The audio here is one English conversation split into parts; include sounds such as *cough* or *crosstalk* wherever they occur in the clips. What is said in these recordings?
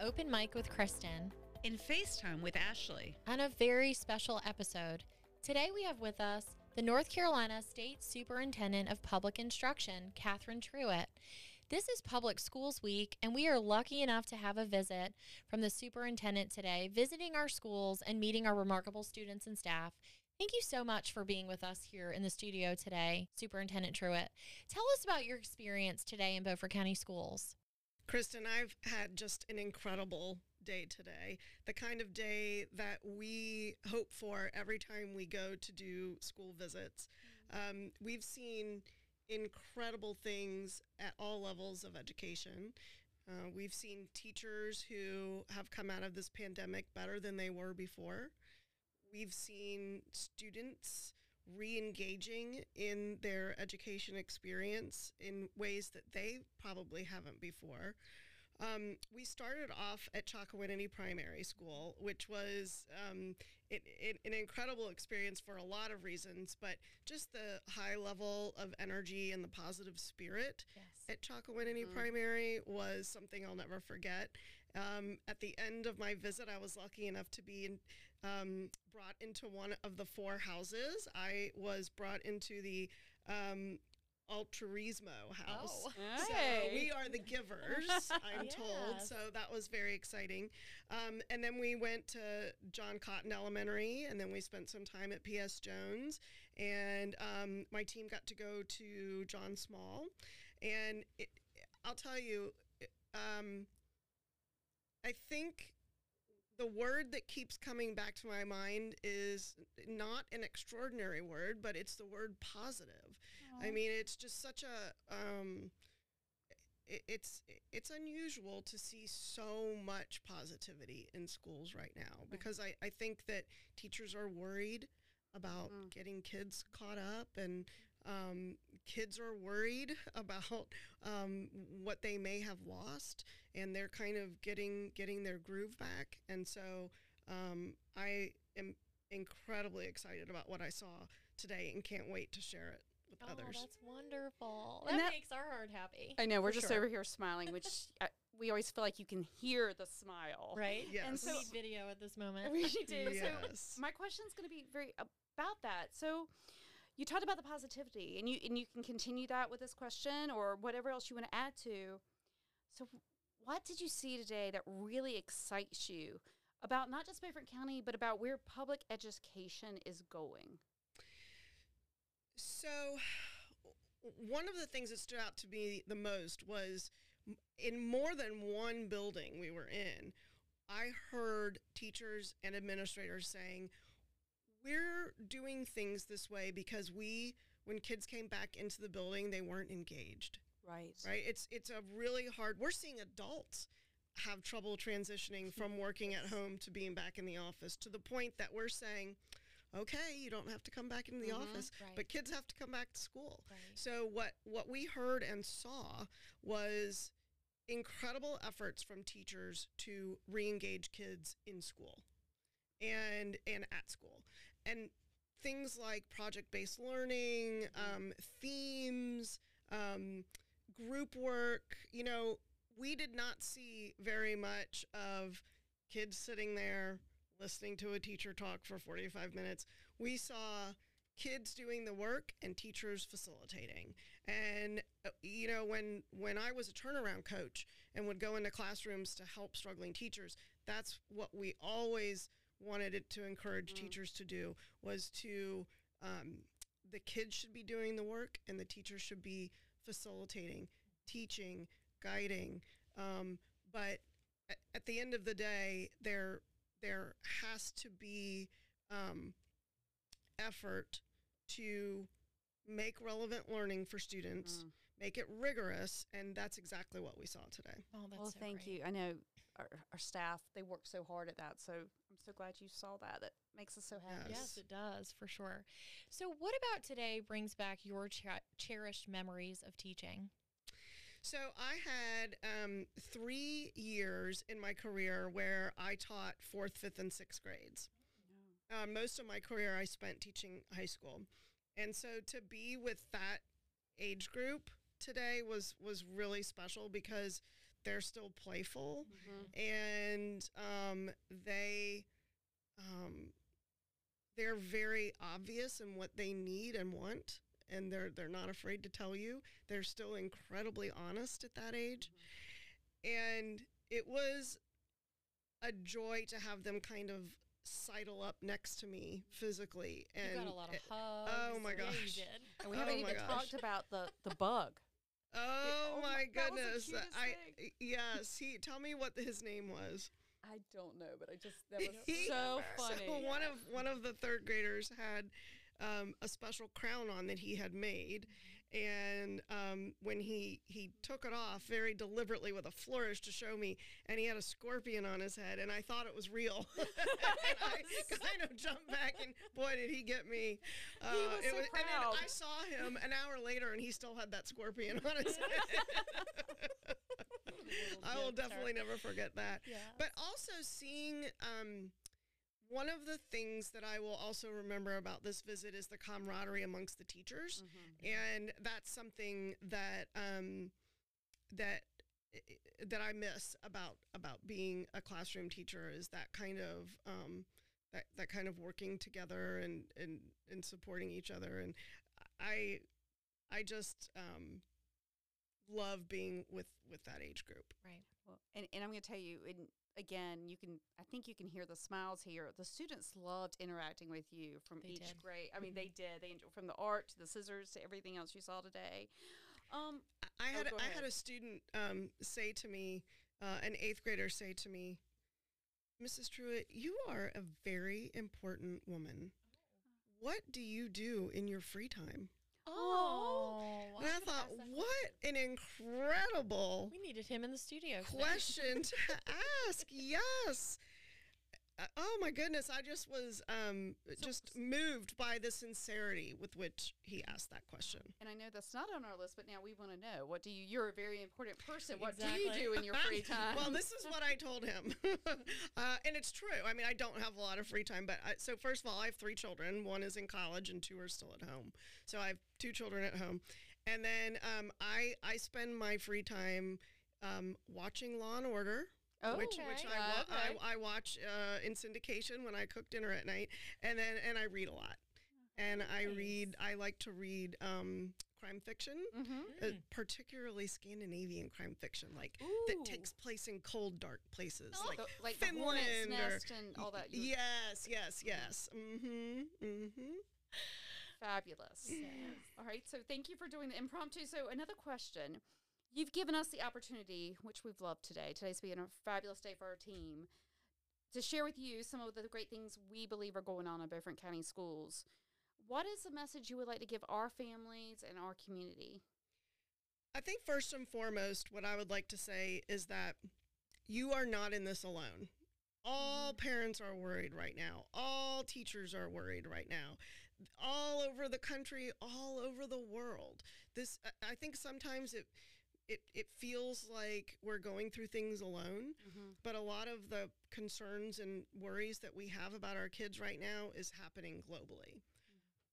Open Mic with Kristen in FaceTime with Ashley on a very special episode. Today we have with us the North Carolina State Superintendent of Public Instruction, Catherine Truitt. This is Public Schools Week, and we are lucky enough to have a visit from the superintendent today, visiting our schools and meeting our remarkable students and staff. Thank you so much for being with us here in the studio today, Superintendent Truitt. Tell us about your experience today in Beaufort County Schools. Kristen, I've had just an incredible day today. The kind of day that we hope for every time we go to do school visits. Um, we've seen incredible things at all levels of education. Uh, we've seen teachers who have come out of this pandemic better than they were before. We've seen students re engaging in their education experience in ways that they probably haven't before. Um, we started off at Chocowinity Primary School, which was um, it, it, an incredible experience for a lot of reasons, but just the high level of energy and the positive spirit yes. at Chocowinity mm-hmm. Primary was something I'll never forget. Um, at the end of my visit, I was lucky enough to be in, um, brought into one of the four houses. I was brought into the um, Altruismo house. Oh. Hey. So we are the givers, *laughs* I'm yes. told. So that was very exciting. Um, and then we went to John Cotton Elementary, and then we spent some time at P.S. Jones. And um, my team got to go to John Small. And it, I'll tell you, um, I think the word that keeps coming back to my mind is not an extraordinary word, but it's the word positive. Aww. I mean, it's just such a um, it, it's it's unusual to see so much positivity in schools right now because I, I think that teachers are worried about mm. getting kids caught up and um, kids are worried *laughs* about um, what they may have lost, and they're kind of getting getting their groove back. And so um, I am incredibly excited about what I saw today, and can't wait to share it with oh, others. That's wonderful. That, that, makes our heart happy. I know we're just sure. over here smiling, which. *laughs* I, we always feel like you can hear the smile, right? Yes. And so video at this moment. *laughs* We do. Yes. So my question is going to be very about that. So you talked about the positivity and you and you can continue that with this question or whatever else you want to add to. So what did you see today that really excites you about not just Beaufort County but about where public education is going? So one of the things that stood out to me the most was in more than one building we were in i heard teachers and administrators saying we're doing things this way because we when kids came back into the building they weren't engaged. Right. Right? It's it's a really hard we're seeing adults have trouble transitioning *laughs* from working at home to being back in the office to the point that we're saying okay you don't have to come back into the mm-hmm, office right. but kids have to come back to school. Right. so what what we heard and saw was incredible efforts from teachers to re-engage kids in school and and at school and things like project-based learning um, themes um, group work you know we did not see very much of kids sitting there listening to a teacher talk for 45 minutes. We saw kids doing the work and teachers facilitating. And uh, you know when when i was a turnaround coach and would go into classrooms to help struggling teachers that's what we always wanted it to encourage mm. teachers to do was to um, the kids should be doing the work and the teachers should be facilitating teaching guiding um, but at, at, the end of the day there there has to be um, effort to make relevant learning for students mm. make it rigorous and that's exactly what we saw today oh, well so thank great. you i know our, our staff they work so hard at that. So i'm so glad you saw that. That makes us so happy. Yes, yes it does for sure. So what about today brings back your ch- cherished memories of teaching? So I had um, three years in my career where I taught fourth, fifth, and sixth grades. Uh, most of my career I spent teaching high school, and so to be with that age group today was was really special because they're still playful Mhm. and um, they um, they're very obvious in what they need and want and they're they're not afraid to tell you they're still incredibly honest at that age and it was a joy to have them kind of sidle up next to me physically and you got a lot of it- hugs. oh my Yeah, you gosh. did. And we Oh haven't my even gosh. talked about the the bug. Oh, oh my my- that was the goodness i thing. yes he tell me what his name was I don't know, but I just that was He- so So *laughs* funny. one of one of the third graders had um, a special crown on that he had made, and um, when he he took it off very deliberately with a flourish to show me, and he had a scorpion on his head, and I thought it was real. *laughs* I *laughs* kind of jumped back, and boy, did he get me! Uh, He was so and then proud. I saw him an hour later, and he still had that scorpion on his *laughs* head. I will definitely never forget that. But also seeing um, one of the things that I will also remember about this visit is the camaraderie amongst the teachers, Mhm. and that's something that um, that that I miss about about being a classroom teacher is that kind of um, that that kind of working together and and and supporting each other, and I I just um, love being with with that age group. Right. Well, and, and I'm going to tell you, and again, you can, I think you can hear the smiles here. The students loved interacting with you from They each did. grade. I mean, they did. They enjoyed from the art to the scissors to everything else you saw today. Um, I Oh, had go I had a student um, say to me, uh, an eighth grader say to me, Mrs. Truitt, you are a very important woman. What do you do in your free time? Oh. And I thought, what an incredible We needed him in the studio. question to *laughs* ask. Yes. Oh my goodness, I just was um, just moved by the sincerity with which he asked that question. and I know that's not on our list, but now we want to know what do you, you're a very important person. What do you do in your *laughs* free time? well, this is what I told him, *laughs* uh, and it's true. I mean, I don't have a lot of free time, but I, so first of all, I have three children. One is in college, and two are still at home. So I have two children at home, and then um, I I spend my free time um, watching Law and Order. Oh, which which I, wa- okay. I, I watch uh, in syndication when I cook dinner at night, and then and I read a lot, and I Nice. read. I like to read um, crime fiction mm-hmm. uh, Mm. particularly Scandinavian crime fiction, like Ooh. that takes place in cold, dark places, Oh. like the, like the Finland or- nest and all that. you- yes, yes, yes. Mm-hmm. Mm-hmm. Fabulous. All right. So thank you for doing the impromptu. So another question. You've given us the opportunity, which we've loved today. Today's been a fabulous day for our team, to share with you some of the great things we believe are going on in Beaufort County schools. What is the message you would like to give our families and our community? I think first and foremost, what I would like to say is that you are not in this alone. All mm-hmm. parents are worried right now. All teachers are worried right now. All over the country, all over the world. This, I- I think, sometimes it, it, it feels like we're going through things alone. Mm-hmm. but a lot of the concerns and worries that we have about our kids right now is happening globally.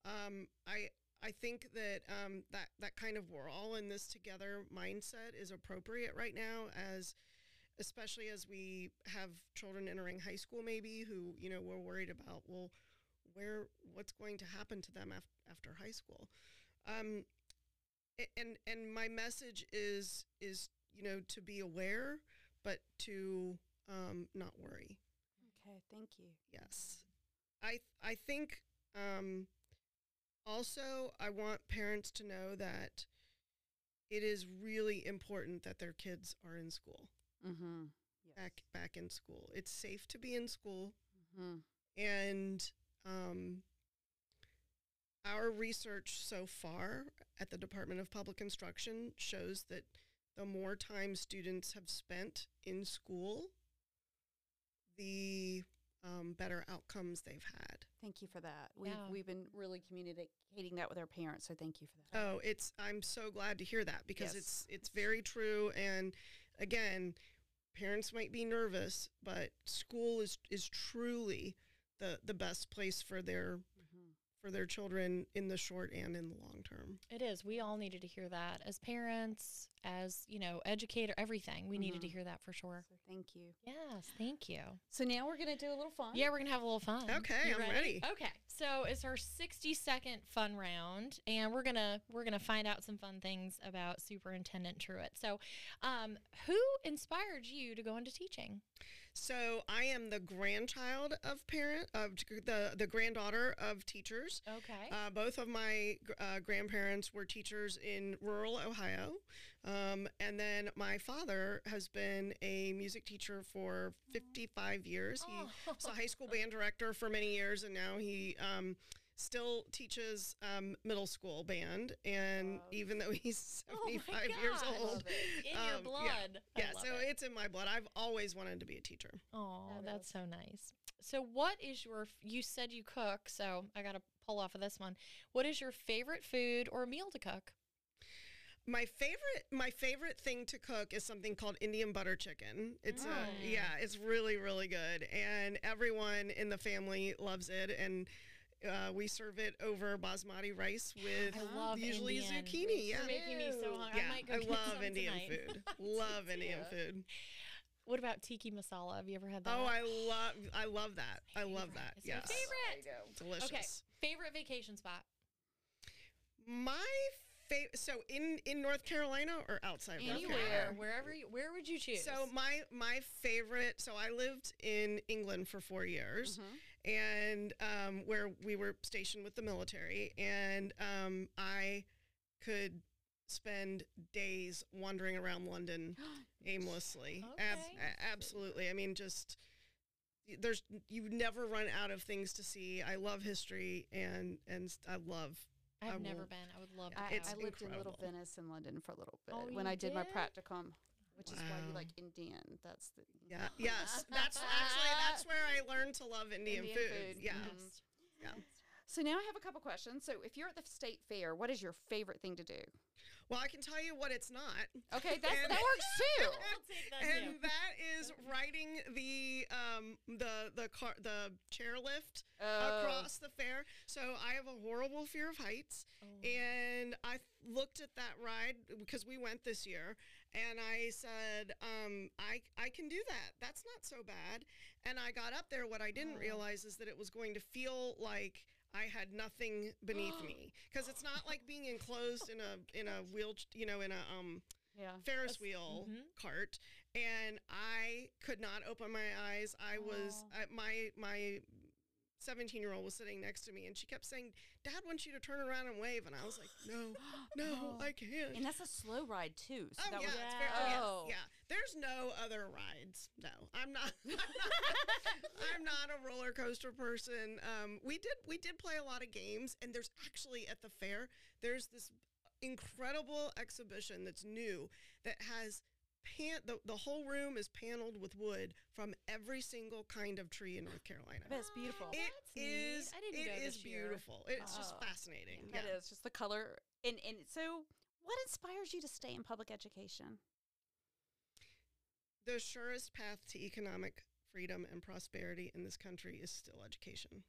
Um, I I think that um, that that kind of we're all in this together mindset is appropriate right now, as especially as we have children entering high school, maybe who you know we're worried about. Well, where what's going to happen to them af- after high school? Um, and and my message is is you know to be aware but to um, not worry. Okay. Thank you. Yes, I I think um, also I want parents to know that it is really important that their kids are in school, Mm-hmm. back back in school. It's safe to be in school, Mm-hmm. and um, our research so far at the Department of Public Instruction shows that the more time students have spent in school, the um, better outcomes they've had. Thank you for that. We've, Yeah. we've been really communicating that with our parents, so thank you for that. Oh, it's I'm so glad to hear that because Yes. it's it's very true and again, parents might be nervous, but school is is truly the the best place for their. For for their children in the short and in the long term. It is. We all needed to hear that as parents, as, you know, educator, everything. We needed to Mhm. hear that for sure. So thank you. Yes, thank you. So now we're gonna do a little fun. Yeah, we're going to have a little fun. Okay, You I'm ready. Okay. So, it's our 60 second fun round and we're going to we're going to find out some fun things about Superintendent Truitt. So, um who inspired you to go into teaching? So I am the grandchild of parent of the the granddaughter of teachers. Okay. Uh, both of my uh, grandparents were teachers in rural Ohio. Um, and then my father has been a music teacher for 55 years. He was a high school band director for many years, and now he um, still teaches um, middle school band. And Wow. even though he's *laughs* Oh my 75 years old, in um, yeah. blood. I yeah, so it. it's in my blood. I've always wanted to be a teacher. Oh, That that's is. so nice. So, what is your? You said you cook, so I got to pull off of this one. What is your favorite food or meal to cook? My favorite, my favorite thing to cook is something called Indian butter chicken. It's Mm. a yeah, it's really really good, and everyone in the family loves it. And uh, we serve it over basmati rice with usually Indian. zucchini. Yeah, You're making me so hungry. yeah, I might go I get love some Indian tonight. food. *laughs* love Indian Yeah. food. What about tikka masala? Have you ever had that? Oh, I love, I love that. I love that. It's my Yes, favorite. delicious. Okay, favorite vacation spot. My favorite. So in in North Carolina or outside North Anywhere, Carolina? wherever. You, where would you choose? So my my favorite. So I lived in England for four years, and um, where we were stationed with the military, and um, I could spend days wandering around London *gasps* aimlessly. Okay. a- absolutely. I mean, just there's you never run out of things to see. I love history, and and s- I love. I've I never will- been. I would love to. I. It's I lived in Little. Venice in London for a little bit Oh, when I did my practicum, which is why you like Indian. That's the Yeah. Yes. That's *laughs* actually that's where I learned to love Indian, Indian food. food, Yeah. mhm. Yeah. So now I have a couple questions. So if you're at the state fair, what is your favorite thing to do? Well, I can tell you what it's not. Okay, that's, *laughs* And- that works *laughs* too. I'll take that too. and that is riding the um the the car the chairlift Oh. across the fair. So I have a horrible fear of heights, Oh. and I looked at that ride because we went this year, and I said, um, I I can do that. That's not so bad. And I got up there. What I didn't Oh. realize is that it was going to feel like. I had nothing beneath me *gasps* because it's not like being enclosed in a in a wheel, you know, in a um Yeah. Ferris That's- wheel mhm. cart, and I could not open my eyes. I was. I, my my. 17 year old was sitting next to me and she kept saying, Dad wants you to turn around and wave. And I was like, *gasps* No, no, Oh. I can't. And that's a slow ride too. So oh, that yeah, was it's very, oh, Oh. yeah, yeah. There's no other rides. No, I'm not. *laughs* I'm not, I'm not a roller coaster person. Um, we did we did play a lot of games, and there's actually at the fair there's this incredible exhibition that's new that has pan the, the whole room is paneled with wood from every single kind of tree in North Carolina. *gasps* That's beautiful. It That's neat. I didn't it go is this year. beautiful. It's just Oh. fascinating. That yeah. is just the color. And and so, what inspires you to stay in public education? The surest path to economic freedom and prosperity in this country is still education.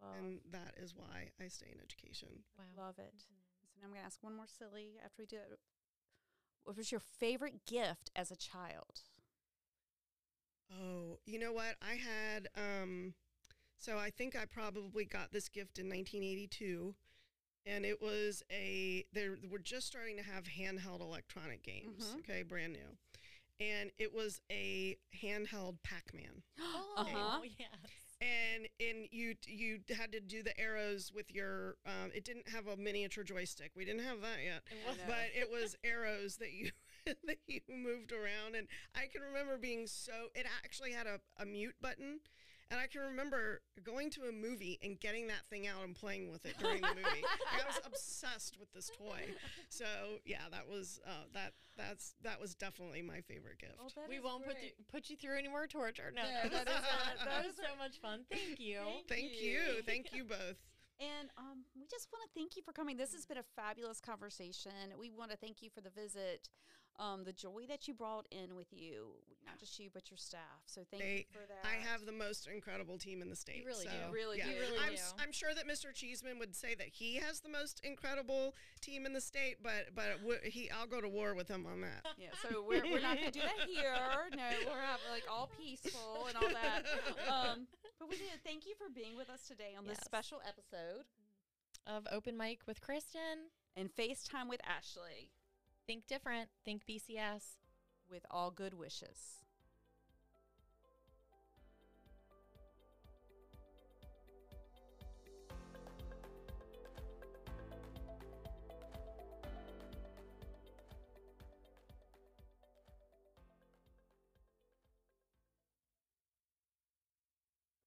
Love, and that is why I stay in education. Wow. love it. So now I'm going to ask one more silly after we do it. What was your favorite gift as a child? Oh, you know what? I had um so I think I probably got this gift in 1982 and it was a they were just starting to have handheld electronic games, Mhm. okay, brand new. And it was a handheld Pac-Man. *gasps* *gasps* Oh, Uh-huh. yes. and and you you had to do the arrows with your um, it didn't have a miniature joystick we didn't have that yet It but it was *laughs* arrows that you *laughs* that you moved around and i can remember being so it actually had a, a mute button and i can remember going to a movie and getting that thing out and playing with it during the movie i was obsessed with this toy so yeah that was uh, that that's that was definitely my favorite gift we won't put you, put you through any more torture. No, No, that, was, that is not- that that was so much fun. Thank you. thank you thank you both And um, we just want to thank you for coming. This has been a fabulous conversation. We want to thank you for the visit. Um, the joy that you brought in with you, not just you but your staff. So thank They- you for that. I have the most incredible team in the state. You really do. Really yeah. do. You really I'm, do. s- I'm sure that Mr. Cheeseman would say that he has the most incredible team in the state, but but he I'll go to war with him on that. Yeah, so we're, we're not going to do that here. No, we're have like all peaceful and all that. Um, but we did. Thank you for being with us today on this Yes. special episode Of open mic with Kristen. and FaceTime with Ashley Think different. Think BCS. with all good wishes.